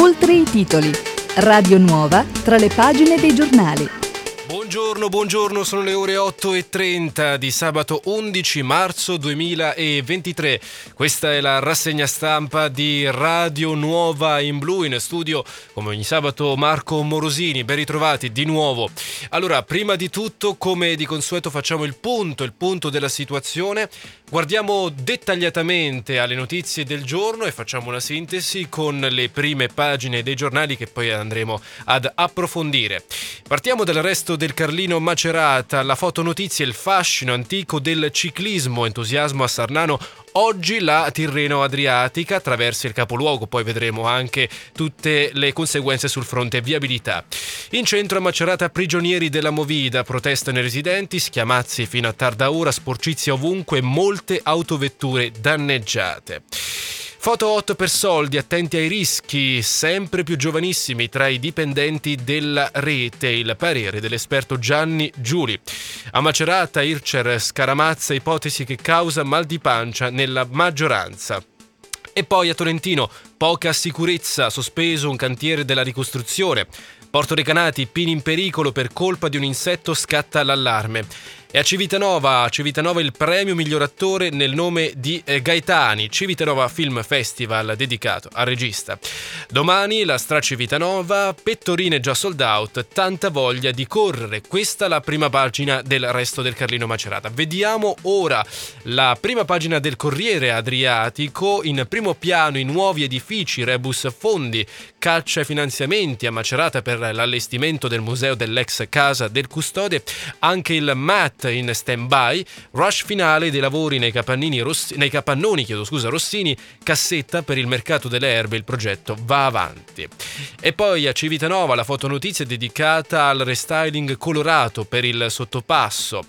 Oltre i titoli. Radio Nuova tra le pagine dei giornali. Buongiorno, buongiorno, sono le ore 8.30 di sabato 11 marzo 2023. Questa è la rassegna stampa di Radio Nuova in Blu in studio come ogni sabato Marco Morosini. Ben ritrovati di nuovo. Allora, prima di tutto, come di consueto, facciamo il punto, il punto della situazione. Guardiamo dettagliatamente alle notizie del giorno e facciamo una sintesi con le prime pagine dei giornali che poi andremo ad approfondire. Partiamo dall'arresto del Carlino Macerata, la fotonotizia, il fascino antico del ciclismo, entusiasmo a Sarnano Oggi la Tirreno Adriatica attraversa il capoluogo, poi vedremo anche tutte le conseguenze sul fronte viabilità. In centro a Macerata prigionieri della Movida, protestano i residenti, schiamazzi fino a tarda ora, sporcizia ovunque, molte autovetture danneggiate. Foto 8 per soldi, attenti ai rischi, sempre più giovanissimi tra i dipendenti della rete, il parere dell'esperto Gianni Giuli. A Macerata, Ircer scaramazza ipotesi che causa mal di pancia nella maggioranza. E poi a Tolentino, poca sicurezza, sospeso un cantiere della ricostruzione. Porto Recanati, pini in pericolo per colpa di un insetto, scatta l'allarme. E a Civitanova, Civitanova il premio miglior attore nel nome di eh, Gaetani, Civitanova Film Festival dedicato al regista. Domani la Stra Civitanova, pettorine già sold out, tanta voglia di correre. Questa è la prima pagina del resto del Carlino Macerata. Vediamo ora la prima pagina del Corriere Adriatico, in primo piano i nuovi edifici, rebus fondi, caccia e finanziamenti a Macerata per l'allestimento del museo dell'ex casa del custode, anche il MAT in stand-by, rush finale dei lavori nei, Rossi, nei capannoni scusa, Rossini, cassetta per il mercato delle erbe, il progetto va avanti. E poi a Civitanova la fotonotizia dedicata al restyling colorato per il sottopasso.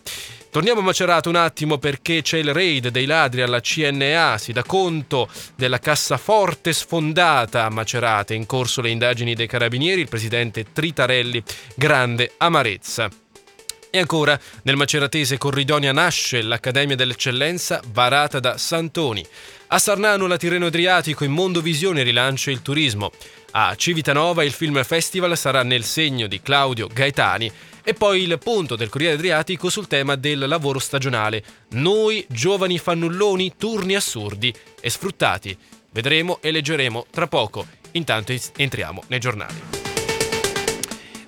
Torniamo a Macerato un attimo perché c'è il raid dei ladri alla CNA, si dà conto della cassaforte sfondata a Macerata, in corso le indagini dei carabinieri, il presidente Tritarelli, grande amarezza. E ancora, nel maceratese Corridonia nasce l'Accademia dell'Eccellenza varata da Santoni. A Sarnano la Tirreno Adriatico in Mondovisione rilancia il turismo. A Civitanova il Film Festival sarà nel segno di Claudio Gaetani e poi il punto del Corriere Adriatico sul tema del lavoro stagionale. Noi, giovani fannulloni, turni assurdi e sfruttati. Vedremo e leggeremo tra poco. Intanto entriamo nei giornali.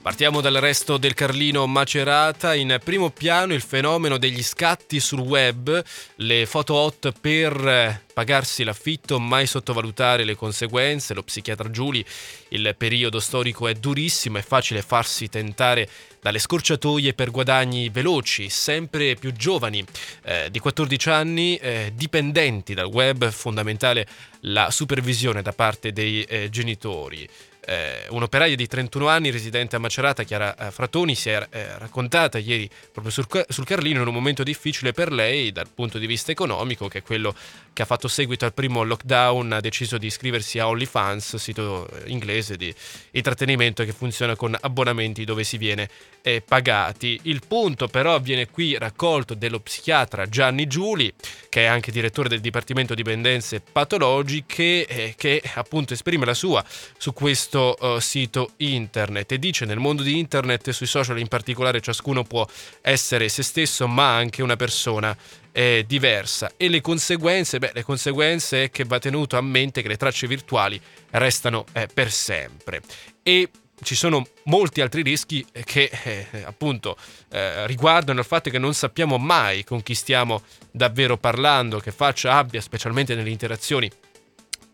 Partiamo dal resto del Carlino Macerata. In primo piano il fenomeno degli scatti sul web, le foto hot per pagarsi l'affitto, mai sottovalutare le conseguenze. Lo psichiatra Giuli, il periodo storico è durissimo, è facile farsi tentare dalle scorciatoie per guadagni veloci, sempre più giovani, eh, di 14 anni, eh, dipendenti dal web, fondamentale la supervisione da parte dei eh, genitori eh, un'operaia di 31 anni residente a Macerata, Chiara eh, Fratoni, si è eh, raccontata ieri proprio sul, sul, Carlino in un momento difficile per lei dal punto di vista economico, che è quello che ha fatto seguito al primo lockdown, ha deciso di iscriversi a OnlyFans, sito eh, inglese di intrattenimento che funziona con abbonamenti dove si viene eh, pagati. Il punto però viene qui raccolto dello psichiatra Gianni Giuli, che è anche direttore del Dipartimento di Dipendenze Patologiche, eh, che appunto esprime la sua su questo questo uh, sito internet e dice nel mondo di internet e sui social in particolare ciascuno può essere se stesso ma anche una persona eh, diversa. E le conseguenze, beh le conseguenze è che va tenuto a mente che le tracce virtuali restano eh, per sempre. E ci sono molti altri rischi che eh, appunto eh, riguardano il fatto che non sappiamo mai con chi stiamo davvero parlando, che faccia abbia, specialmente nelle interazioni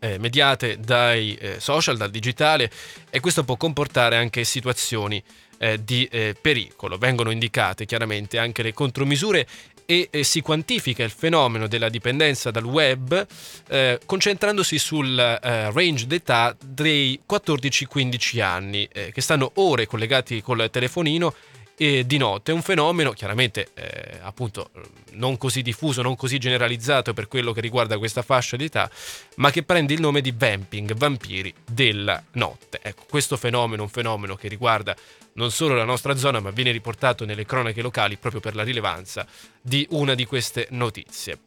eh, mediate dai eh, social, dal digitale e questo può comportare anche situazioni eh, di eh, pericolo. Vengono indicate chiaramente anche le contromisure e eh, si quantifica il fenomeno della dipendenza dal web eh, concentrandosi sul range d'età dei 14-15 anni che stanno ore collegati col telefonino e di notte. Un fenomeno chiaramente eh, appunto non così diffuso, non così generalizzato per quello che riguarda questa fascia di età, ma che prende il nome di vamping, vampiri della notte. Ecco, questo fenomeno è un fenomeno che riguarda non solo la nostra zona, ma viene riportato nelle cronache locali proprio per la rilevanza di una di queste notizie.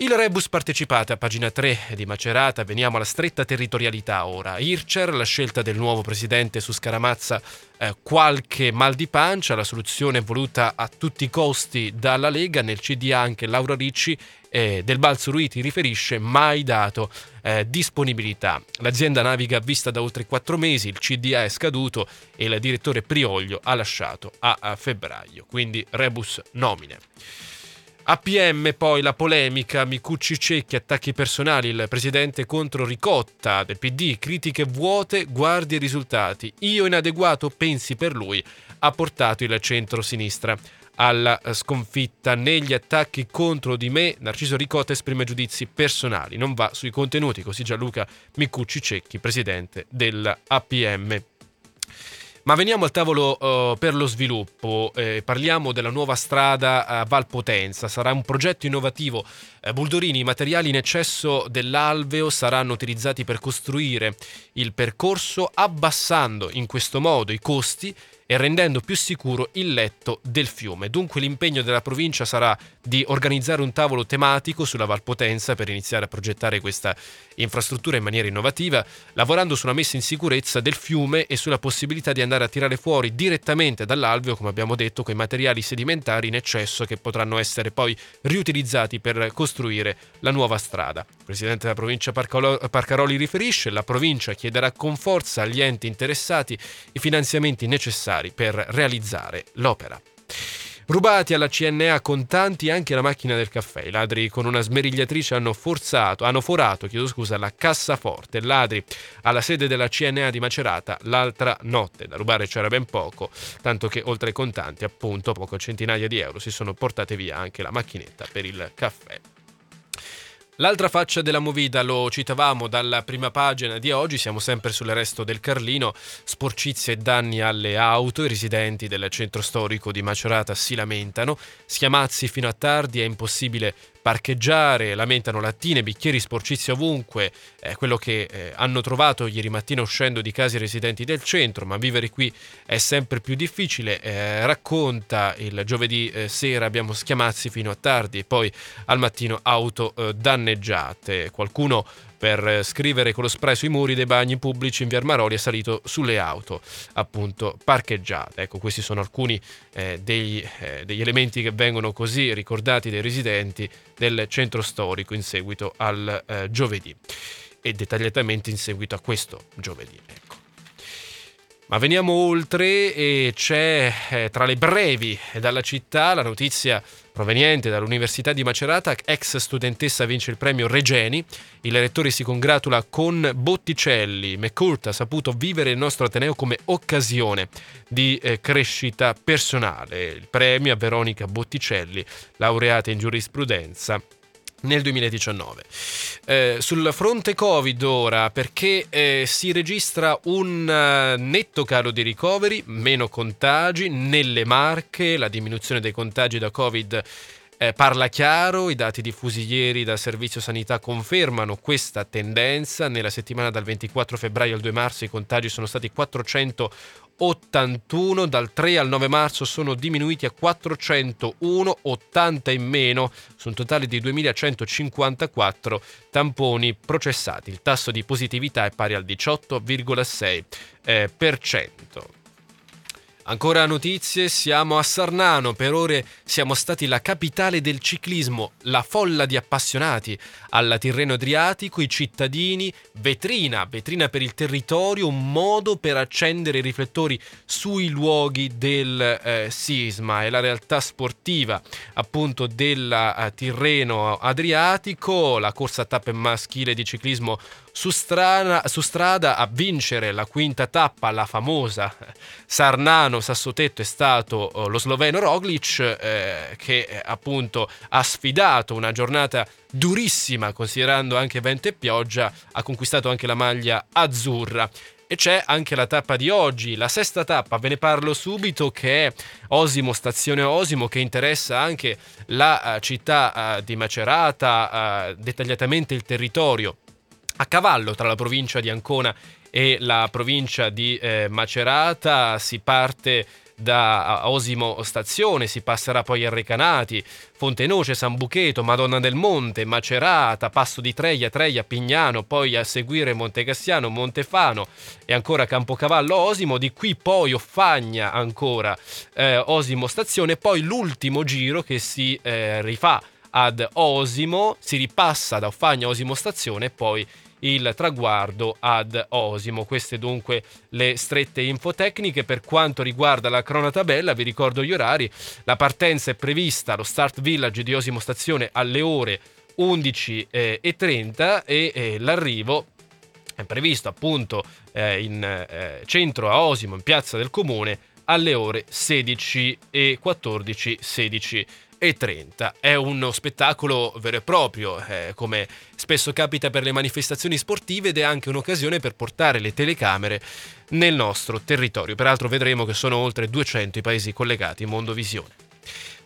Il rebus partecipate a pagina 3 di Macerata, veniamo alla stretta territorialità ora. Ircer, la scelta del nuovo presidente su Scaramazza, eh, qualche mal di pancia, la soluzione voluta a tutti i costi dalla Lega, nel CDA anche Laura Ricci eh, del Balzo Ruiti riferisce mai dato eh, disponibilità. L'azienda naviga vista da oltre quattro mesi, il CDA è scaduto e il direttore Prioglio ha lasciato a, a febbraio, quindi rebus nomine. APM poi la polemica, Micucci Cecchi, attacchi personali, il presidente contro Ricotta del PD, critiche vuote, guardi i risultati. Io inadeguato, pensi per lui, ha portato il centro-sinistra alla sconfitta negli attacchi contro di me. Narciso Ricotta esprime giudizi personali, non va sui contenuti, così Gianluca Micucci Cecchi, presidente dell'APM. Ma veniamo al tavolo uh, per lo sviluppo, eh, parliamo della nuova strada a Valpotenza, sarà un progetto innovativo. Eh, Buldorini, i materiali in eccesso dell'alveo saranno utilizzati per costruire il percorso abbassando in questo modo i costi e rendendo più sicuro il letto del fiume. Dunque l'impegno della provincia sarà di organizzare un tavolo tematico sulla Valpotenza per iniziare a progettare questa infrastruttura in maniera innovativa, lavorando sulla messa in sicurezza del fiume e sulla possibilità di andare a tirare fuori direttamente dall'alveo, come abbiamo detto, quei materiali sedimentari in eccesso che potranno essere poi riutilizzati per costruire la nuova strada. Il presidente della provincia Parcaroli riferisce, la provincia chiederà con forza agli enti interessati i finanziamenti necessari per realizzare l'opera. Rubati alla CNA contanti anche la macchina del caffè. I ladri con una smerigliatrice hanno forzato, hanno forato, scusa, la cassaforte. Ladri alla sede della CNA di Macerata l'altra notte. Da rubare c'era ben poco, tanto che oltre ai contanti, appunto, poco centinaia di euro, si sono portate via anche la macchinetta per il caffè. L'altra faccia della movida lo citavamo dalla prima pagina di oggi, siamo sempre sull'arresto del Carlino, sporcizie e danni alle auto, i residenti del centro storico di Macerata si lamentano, schiamazzi fino a tardi, è impossibile parcheggiare, lamentano lattine, bicchieri sporcizi ovunque, è quello che eh, hanno trovato ieri mattina uscendo di case residenti del centro, ma vivere qui è sempre più difficile, eh, racconta il giovedì eh, sera abbiamo schiamazzi fino a tardi e poi al mattino auto eh, danneggiate. Qualcuno per scrivere con lo spray sui muri dei bagni pubblici in via Armaroli è salito sulle auto appunto parcheggiate. Ecco, questi sono alcuni eh, dei, eh, degli elementi che vengono così ricordati dai residenti del centro storico in seguito al eh, giovedì e dettagliatamente in seguito a questo giovedì. Ecco. Ma veniamo oltre e c'è eh, tra le brevi dalla città la notizia proveniente dall'Università di Macerata, ex studentessa vince il premio Regeni, il rettore si congratula con Botticelli, McCourt ha saputo vivere il nostro Ateneo come occasione di eh, crescita personale. Il premio a Veronica Botticelli, laureata in giurisprudenza nel 2019. Eh, sul fronte Covid ora, perché eh, si registra un uh, netto calo di ricoveri, meno contagi nelle marche, la diminuzione dei contagi da Covid eh, parla chiaro, i dati diffusi ieri dal Servizio Sanità confermano questa tendenza. Nella settimana dal 24 febbraio al 2 marzo i contagi sono stati 400 81, dal 3 al 9 marzo sono diminuiti a 401, 80 in meno su un totale di 2154 tamponi processati. Il tasso di positività è pari al 18,6%. Ancora notizie, siamo a Sarnano, per ore siamo stati la capitale del ciclismo, la folla di appassionati. Alla Tirreno Adriatico, i cittadini, vetrina, vetrina per il territorio, un modo per accendere i riflettori sui luoghi del eh, sisma. E la realtà sportiva appunto della eh, Tirreno Adriatico, la corsa a tappe maschile di ciclismo su strada, su strada a vincere la quinta tappa, la famosa Sarnano Sassotetto, è stato oh, lo sloveno Roglic eh, che eh, appunto ha sfidato una giornata durissima considerando anche vento e pioggia, ha conquistato anche la maglia azzurra. E c'è anche la tappa di oggi, la sesta tappa, ve ne parlo subito, che è Osimo, stazione Osimo, che interessa anche la uh, città uh, di Macerata, uh, dettagliatamente il territorio a cavallo tra la provincia di Ancona e la provincia di eh, Macerata. Si parte da Osimo Stazione, si passerà poi a Recanati, Fontenoce, San Bucheto, Madonna del Monte, Macerata, Passo di Treia, Treia, Pignano, poi a seguire Montecassiano, Montefano e ancora Campocavallo Osimo, di qui poi Offagna ancora eh, Osimo Stazione, poi l'ultimo giro che si eh, rifà ad Osimo, si ripassa da Offagna a Osimo Stazione e poi il traguardo ad Osimo. Queste dunque le strette infotecniche. Per quanto riguarda la cronotabella, vi ricordo gli orari. La partenza è prevista allo Start Village di Osimo Stazione alle ore 11.30 e, e l'arrivo è previsto appunto eh, in eh, centro a Osimo, in piazza del comune, alle ore 16 e 14, 16 e 30. È uno spettacolo vero e proprio, eh, come spesso capita per le manifestazioni sportive ed è anche un'occasione per portare le telecamere nel nostro territorio. Peraltro vedremo che sono oltre 200 i paesi collegati in Mondovisione.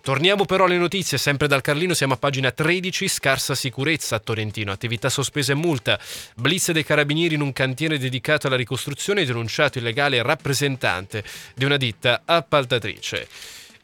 Torniamo però alle notizie, sempre dal Carlino, siamo a pagina 13, scarsa sicurezza a Torrentino, attività sospesa e multa, blitz dei carabinieri in un cantiere dedicato alla ricostruzione denunciato illegale rappresentante di una ditta appaltatrice.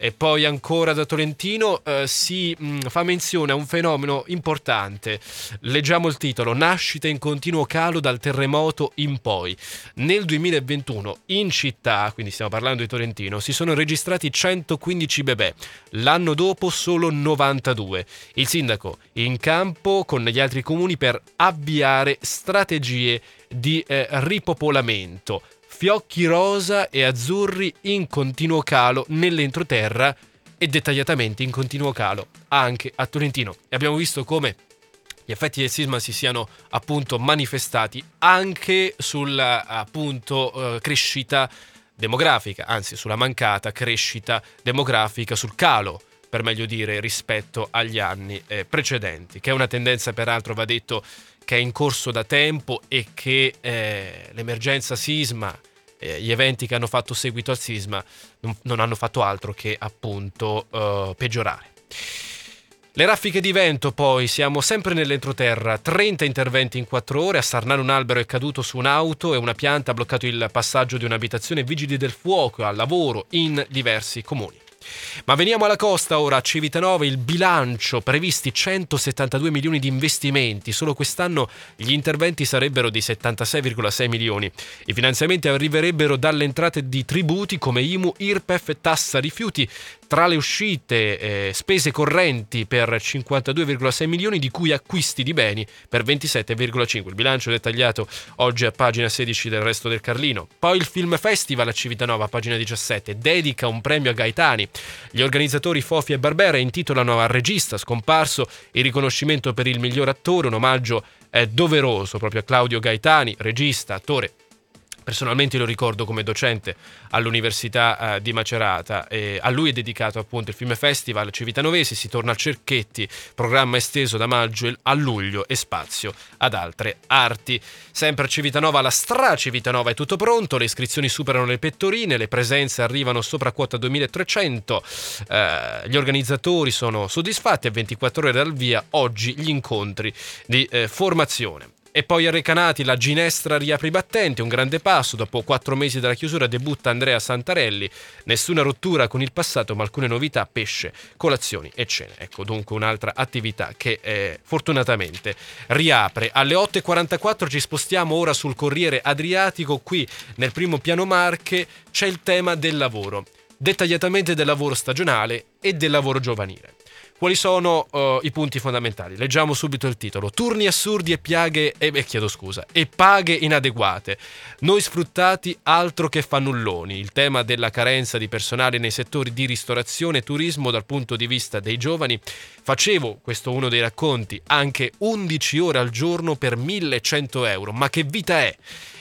E poi ancora da Tolentino eh, si mh, mm, fa menzione a un fenomeno importante. Leggiamo il titolo: Nascita in continuo calo dal terremoto in poi. Nel 2021 in città, quindi stiamo parlando di Tolentino, si sono registrati 115 bebè. L'anno dopo solo 92. Il sindaco in campo con gli altri comuni per avviare strategie di eh, ripopolamento fiocchi rosa e azzurri in continuo calo nell'entroterra e dettagliatamente in continuo calo anche a Tolentino. E abbiamo visto come gli effetti del sisma si siano appunto manifestati anche sulla appunto eh, crescita demografica, anzi sulla mancata crescita demografica, sul calo per meglio dire rispetto agli anni eh, precedenti, che è una tendenza peraltro va detto che è in corso da tempo e che eh, l'emergenza sisma eh, gli eventi che hanno fatto seguito al sisma non, non hanno fatto altro che appunto uh, peggiorare. Le raffiche di vento poi, siamo sempre nell'entroterra, 30 interventi in 4 ore, a Sarnare un albero è caduto su un'auto e una pianta ha bloccato il passaggio di un'abitazione, vigili del fuoco al lavoro in diversi comuni. Ma veniamo alla costa ora, a Civitanova il bilancio, previsti 172 milioni di investimenti, solo quest'anno gli interventi sarebbero di 76,6 milioni. I finanziamenti arriverebbero dalle entrate di tributi come IMU, IRPEF tassa rifiuti, tra le uscite eh, spese correnti per 52,6 milioni di cui acquisti di beni per 27,5. Il bilancio dettagliato oggi a pagina 16 del resto del Carlino. Poi il Film Festival a Civitanova, pagina 17, dedica un premio a Gaetani. Gli organizzatori Fofi e Barbera intitolano al regista scomparso il riconoscimento per il miglior attore, un omaggio eh, doveroso proprio a Claudio Gaetani, regista, attore Personalmente lo ricordo come docente all'Università eh, di Macerata e a lui è dedicato appunto il Film Festival Civitanovesi, si torna a Cerchetti, programma esteso da maggio a luglio e spazio ad altre arti. Sempre a Civitanova la Stra Civitanova è tutto pronto, le iscrizioni superano le pettorine, le presenze arrivano sopra quota 2300, eh, gli organizzatori sono soddisfatti a 24 ore dal via oggi gli incontri di eh, formazione. E poi a Recanati la Ginestra riapre i battenti, un grande passo, dopo quattro mesi dalla chiusura debutta Andrea Santarelli, nessuna rottura con il passato ma alcune novità, pesce, colazioni e cene. Ecco dunque un'altra attività che eh, fortunatamente riapre. Alle 8.44 ci spostiamo ora sul Corriere Adriatico, qui nel primo piano Marche c'è il tema del lavoro, dettagliatamente del lavoro stagionale e del lavoro giovanile. Quali sono uh, i punti fondamentali? Leggiamo subito il titolo. Turni assurdi e piaghe, e eh, chiedo scusa, e paghe inadeguate. Noi sfruttati altro che fannulloni. Il tema della carenza di personale nei settori di ristorazione e turismo dal punto di vista dei giovani. Facevo, questo uno dei racconti, anche 11 ore al giorno per 1100 euro. Ma che vita è?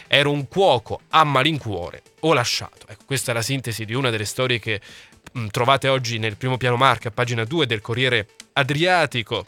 Ero un cuoco a malincuore. Ho lasciato. Ecco, questa è la sintesi di una delle storie che trovate oggi nel primo piano marca, pagina 2 del Corriere Adriatico.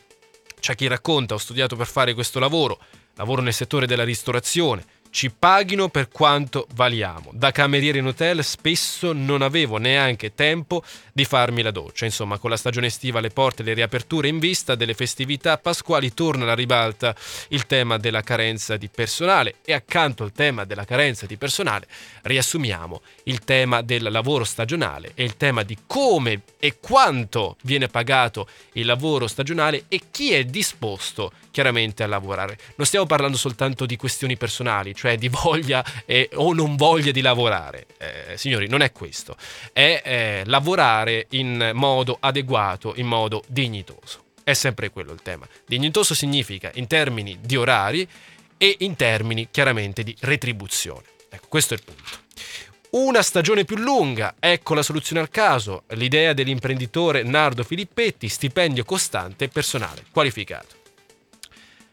C'è chi racconta, ho studiato per fare questo lavoro, lavoro nel settore della ristorazione, ci paghino per quanto valiamo. Da cameriere in hotel spesso non avevo neanche tempo di farmi la doccia. Insomma, con la stagione estiva alle porte le riaperture in vista delle festività pasquali torna alla ribalta il tema della carenza di personale e accanto al tema della carenza di personale riassumiamo il tema del lavoro stagionale e il tema di come e quanto viene pagato il lavoro stagionale e chi è disposto chiaramente a lavorare. Non stiamo parlando soltanto di questioni personali, cioè di voglia eh, o non voglia di lavorare. Eh, signori, non è questo. È eh, lavorare in modo adeguato, in modo dignitoso. È sempre quello il tema. Dignitoso significa in termini di orari e in termini chiaramente di retribuzione. Ecco, questo è il punto. Una stagione più lunga, ecco la soluzione al caso, l'idea dell'imprenditore Nardo Filippetti, stipendio costante e personale qualificato.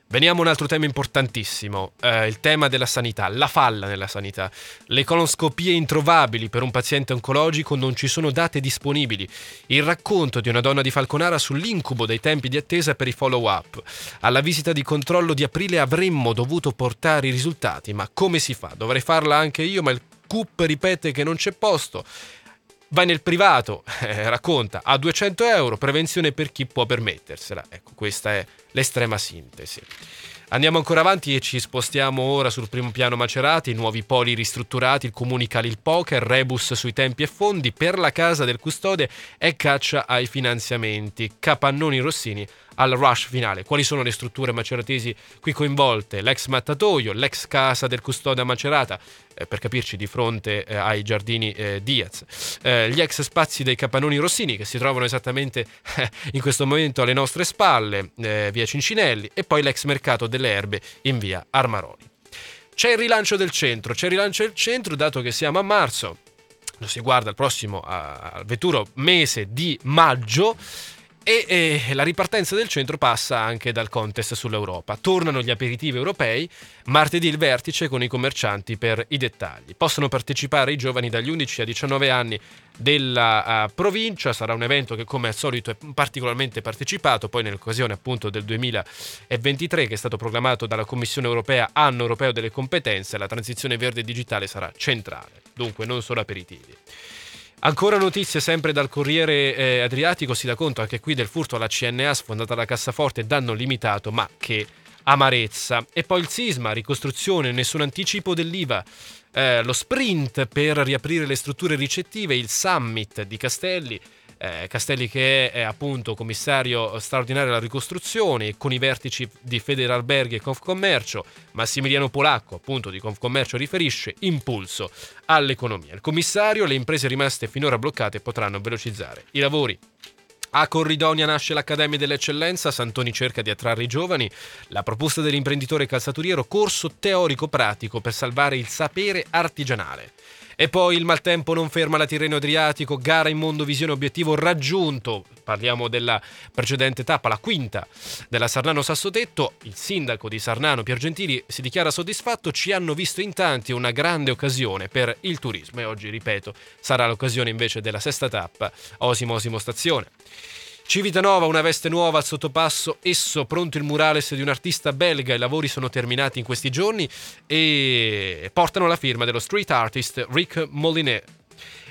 Veniamo a un altro tema importantissimo, eh, il tema della sanità, la falla nella sanità. Le colonscopie introvabili per un paziente oncologico non ci sono date disponibili. Il racconto di una donna di Falconara sull'incubo dei tempi di attesa per i follow-up. Alla visita di controllo di aprile avremmo dovuto portare i risultati, ma come si fa? Dovrei farla anche io, ma il CUP ripete che non c'è posto. Vai nel privato, eh, racconta, a 200 euro, prevenzione per chi può permettersela. Ecco, questa è l'estrema sintesi. Andiamo ancora avanti e ci spostiamo ora sul primo piano Macerati, nuovi poli ristrutturati, il comunicale il poker, rebus sui tempi e fondi, per la casa del custode e caccia ai finanziamenti. Capannoni Rossini al rush finale. Quali sono le strutture maceratesi qui coinvolte? L'ex mattatoio, l'ex casa del custode a Macerata, eh, per capirci di fronte eh, ai giardini eh, Diaz, eh, gli ex spazi dei capannoni Rossini che si trovano esattamente eh, in questo momento alle nostre spalle, eh, via Cincinelli, e poi l'ex mercato delle erbe in via Armaroli. C'è il rilancio del centro, c'è il rilancio del centro dato che siamo a marzo, lo si guarda al prossimo, al veturo mese di maggio, e, e, la ripartenza del centro passa anche dal contest sull'Europa. Tornano gli aperitivi europei, martedì il vertice con i commercianti per i dettagli. Possono partecipare i giovani dagli 11 ai 19 anni della uh, provincia, sarà un evento che come al solito è particolarmente partecipato, poi nell'occasione appunto del 2023 che è stato proclamato dalla Commissione europea anno europeo delle competenze, la transizione verde e digitale sarà centrale, dunque non solo aperitivi. Ancora notizie sempre dal Corriere eh, Adriatico, si dà conto anche qui del furto alla CNA sfondata la cassaforte, danno limitato, ma che amarezza. E poi il sisma, ricostruzione, nessun anticipo dell'IVA. Eh, lo sprint per riaprire le strutture ricettive, il summit di Castelli, eh, Castelli che è, appunto commissario straordinario alla ricostruzione con i vertici di Federalberghi e Confcommercio, Massimiliano Polacco appunto di Confcommercio riferisce impulso all'economia. Il commissario, le imprese rimaste finora bloccate potranno velocizzare i lavori. A Corridonia nasce l'Accademia dell'Eccellenza, Santoni cerca di attrarre i giovani, la proposta dell'imprenditore calzaturiero, corso teorico-pratico per salvare il sapere artigianale. E poi il maltempo non ferma la Tirreno Adriatico, gara in mondo visione obiettivo raggiunto. Parliamo della precedente tappa, la quinta della Sarnano Sassotetto. Il sindaco di Sarnano Piergentili si dichiara soddisfatto, ci hanno visto in tanti una grande occasione per il turismo e oggi, ripeto, sarà l'occasione invece della sesta tappa, Osimo Osimo Stazione. Civitanova, una veste nuova al sottopasso, esso pronto il murales di un artista belga, i lavori sono terminati in questi giorni e portano la firma dello street artist Rick Molinet.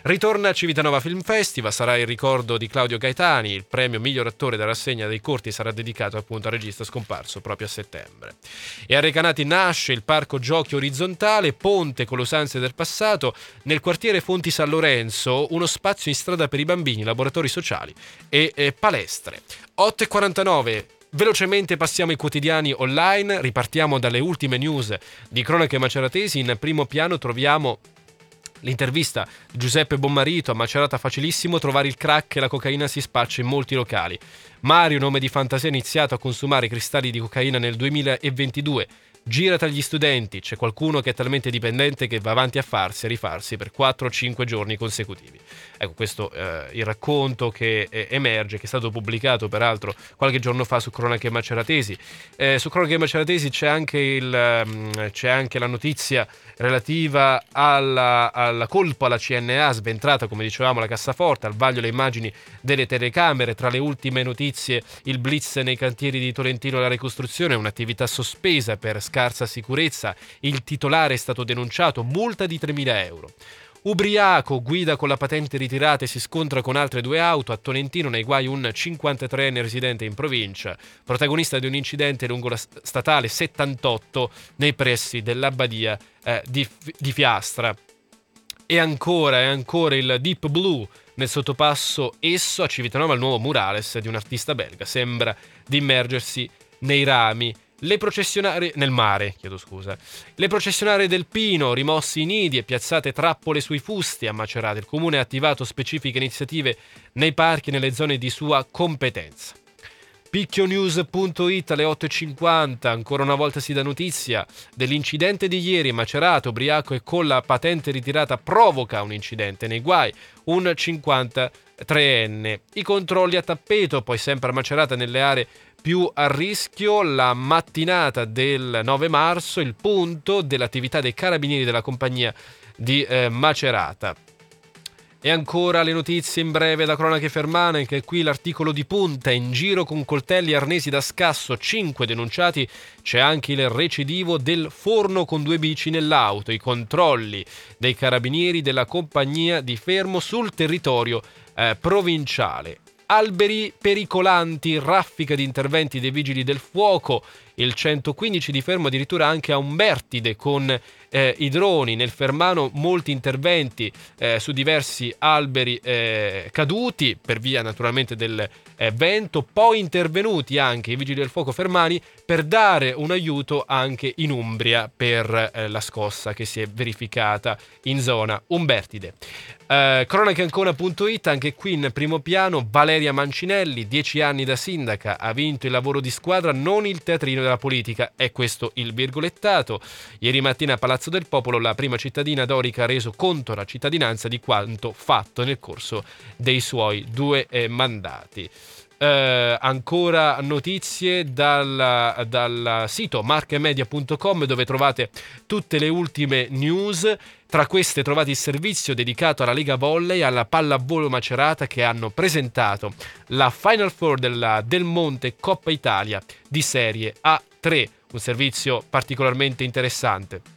Ritorna a Civitanova Film Festival, sarà il ricordo di Claudio Gaetani, il premio miglior attore della rassegna dei corti sarà dedicato appunto al regista scomparso proprio a settembre. E a Recanati nasce il parco giochi orizzontale, ponte con le usanze del passato, nel quartiere Fonti San Lorenzo, uno spazio in strada per i bambini, laboratori sociali e, e palestre. 8.49 Velocemente passiamo ai quotidiani online, ripartiamo dalle ultime news di cronache maceratesi. In primo piano troviamo L'intervista Giuseppe Bommarito a Macerata facilissimo trovare il crack e la cocaina si spaccia in molti locali. Mario, nome di fantasia, ha iniziato a consumare cristalli di cocaina nel 2022 gira tra gli studenti, c'è qualcuno che è talmente dipendente che va avanti a farsi e rifarsi per 4 o 5 giorni consecutivi. Ecco, questo è eh, il racconto che eh, emerge, che è stato pubblicato peraltro qualche giorno fa su Cronache Maceratesi. Eh, su Cronache Maceratesi c'è anche, il, um, c'è anche la notizia relativa alla, alla colpo alla CNA, sventrata come dicevamo la cassaforte, al vaglio le immagini delle telecamere, tra le ultime notizie il blitz nei cantieri di Tolentino la ricostruzione, un'attività sospesa per scattare scarsa sicurezza. Il titolare è stato denunciato, multa di 3.000 euro. Ubriaco, guida con la patente ritirata e si scontra con altre due auto. A Tolentino nei guai un 53enne residente in provincia, protagonista di un incidente lungo la statale 78 nei pressi dell'abbadia eh, di, di Fiastra. E ancora, e ancora il Deep Blue nel sottopasso esso a Civitanova il nuovo murales di un artista belga. Sembra di immergersi nei rami le processionarie nel mare, chiedo scusa. Le processionarie del Pino, rimossi i nidi e piazzate trappole sui fusti a Macerata. Il comune ha attivato specifiche iniziative nei parchi e nelle zone di sua competenza. Picchionews.it alle 8.50, ancora una volta si dà notizia dell'incidente di ieri, Macerato, ubriaco e con la patente ritirata provoca un incidente nei guai, un 53enne. I controlli a tappeto, poi sempre a Macerata nelle aree più a rischio la mattinata del 9 marzo, il punto dell'attività dei carabinieri della compagnia di eh, Macerata. E ancora le notizie in breve da cronache fermane, anche qui l'articolo di punta, in giro con coltelli arnesi da scasso, 5 denunciati, c'è anche il recidivo del forno con due bici nell'auto, i controlli dei carabinieri della compagnia di fermo sul territorio eh, provinciale alberi pericolanti, raffica di interventi dei vigili del fuoco, il 115 di fermo addirittura anche a Umbertide con eh, i droni, nel Fermano molti interventi eh, su diversi alberi eh, caduti per via naturalmente del eh, vento, poi intervenuti anche i vigili del fuoco fermani per dare un aiuto anche in Umbria per eh, la scossa che si è verificata in zona. Umbertide. Eh, cronacheancona.it, anche qui in primo piano, Valeria Mancinelli, 10 anni da sindaca, ha vinto il lavoro di squadra, non il teatrino della politica, è questo il virgolettato. Ieri mattina a Palazzo del Popolo la prima cittadina dorica ha reso conto alla cittadinanza di quanto fatto nel corso dei suoi due eh, mandati. Eh, ancora notizie dal, dal sito marchemedia.com dove trovate tutte le ultime news. Tra queste trovate il servizio dedicato alla Lega Volley e alla pallavolo Macerata che hanno presentato la Final Four della Del Monte Coppa Italia di serie A3, un servizio particolarmente interessante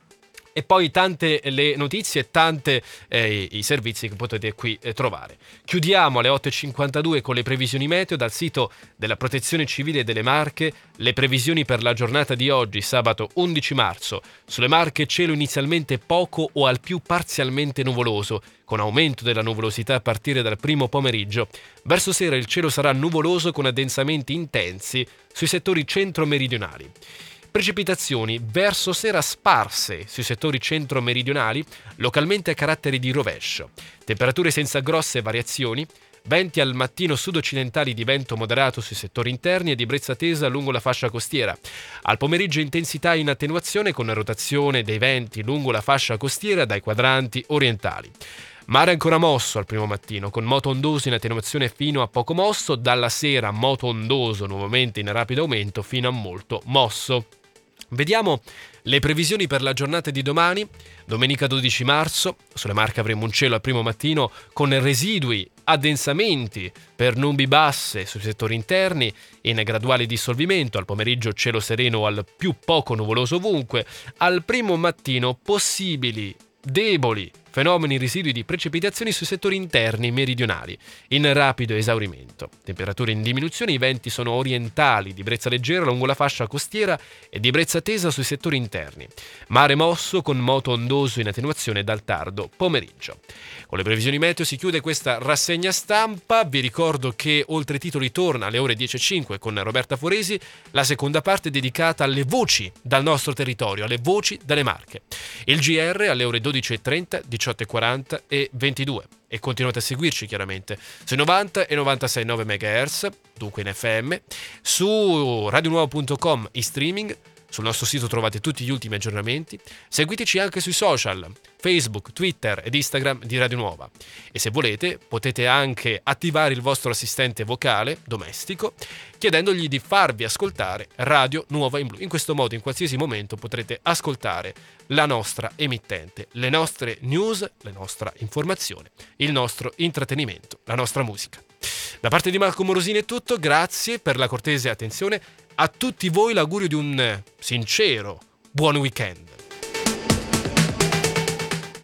e poi tante le notizie e tante eh, i servizi che potete qui eh, trovare. Chiudiamo alle 8.52 con le previsioni meteo dal sito della Protezione Civile delle Marche, le previsioni per la giornata di oggi, sabato 11 marzo. Sulle Marche cielo inizialmente poco o al più parzialmente nuvoloso, con aumento della nuvolosità a partire dal primo pomeriggio. Verso sera il cielo sarà nuvoloso con addensamenti intensi sui settori centro-meridionali. Precipitazioni verso sera sparse sui settori centro-meridionali, localmente a carattere di rovescio. Temperature senza grosse variazioni. Venti al mattino sud-occidentali di vento moderato sui settori interni e di brezza tesa lungo la fascia costiera. Al pomeriggio intensità in attenuazione con rotazione dei venti lungo la fascia costiera dai quadranti orientali. Mare ancora mosso al primo mattino, con moto ondoso in attenuazione fino a poco mosso, dalla sera moto ondoso nuovamente in rapido aumento fino a molto mosso. Vediamo le previsioni per la giornata di domani, domenica 12 marzo. Sulle Marche avremo un cielo al primo mattino con residui, addensamenti per nubi basse sui settori interni in graduale dissolvimento. Al pomeriggio cielo sereno al più poco nuvoloso ovunque. Al primo mattino possibili deboli fenomeni residui di precipitazioni sui settori interni meridionali, in rapido esaurimento. Temperature in diminuzione, i venti sono orientali, di brezza leggera lungo la fascia costiera e di brezza tesa sui settori interni. Mare mosso con moto ondoso in attenuazione dal tardo pomeriggio. Con le previsioni meteo si chiude questa rassegna stampa. Vi ricordo che oltre titoli torna alle ore 10.05 con Roberta Foresi, la seconda parte dedicata alle voci dal nostro territorio, alle voci dalle Marche. Il GR alle ore 12.30, 18 18.40 e 22 e continuate a seguirci chiaramente sui 90 e 96,9 MHz, dunque in FM, su radionuovo.com in streaming sul nostro sito trovate tutti gli ultimi aggiornamenti. Seguiteci anche sui social, Facebook, Twitter ed Instagram di Radio Nuova. E se volete potete anche attivare il vostro assistente vocale domestico chiedendogli di farvi ascoltare Radio Nuova in Blu. In questo modo in qualsiasi momento potrete ascoltare la nostra emittente, le nostre news, la nostra informazione, il nostro intrattenimento, la nostra musica. Da parte di Marco Morosini è tutto, grazie per la cortese attenzione a tutti voi l'augurio di un sincero buon weekend.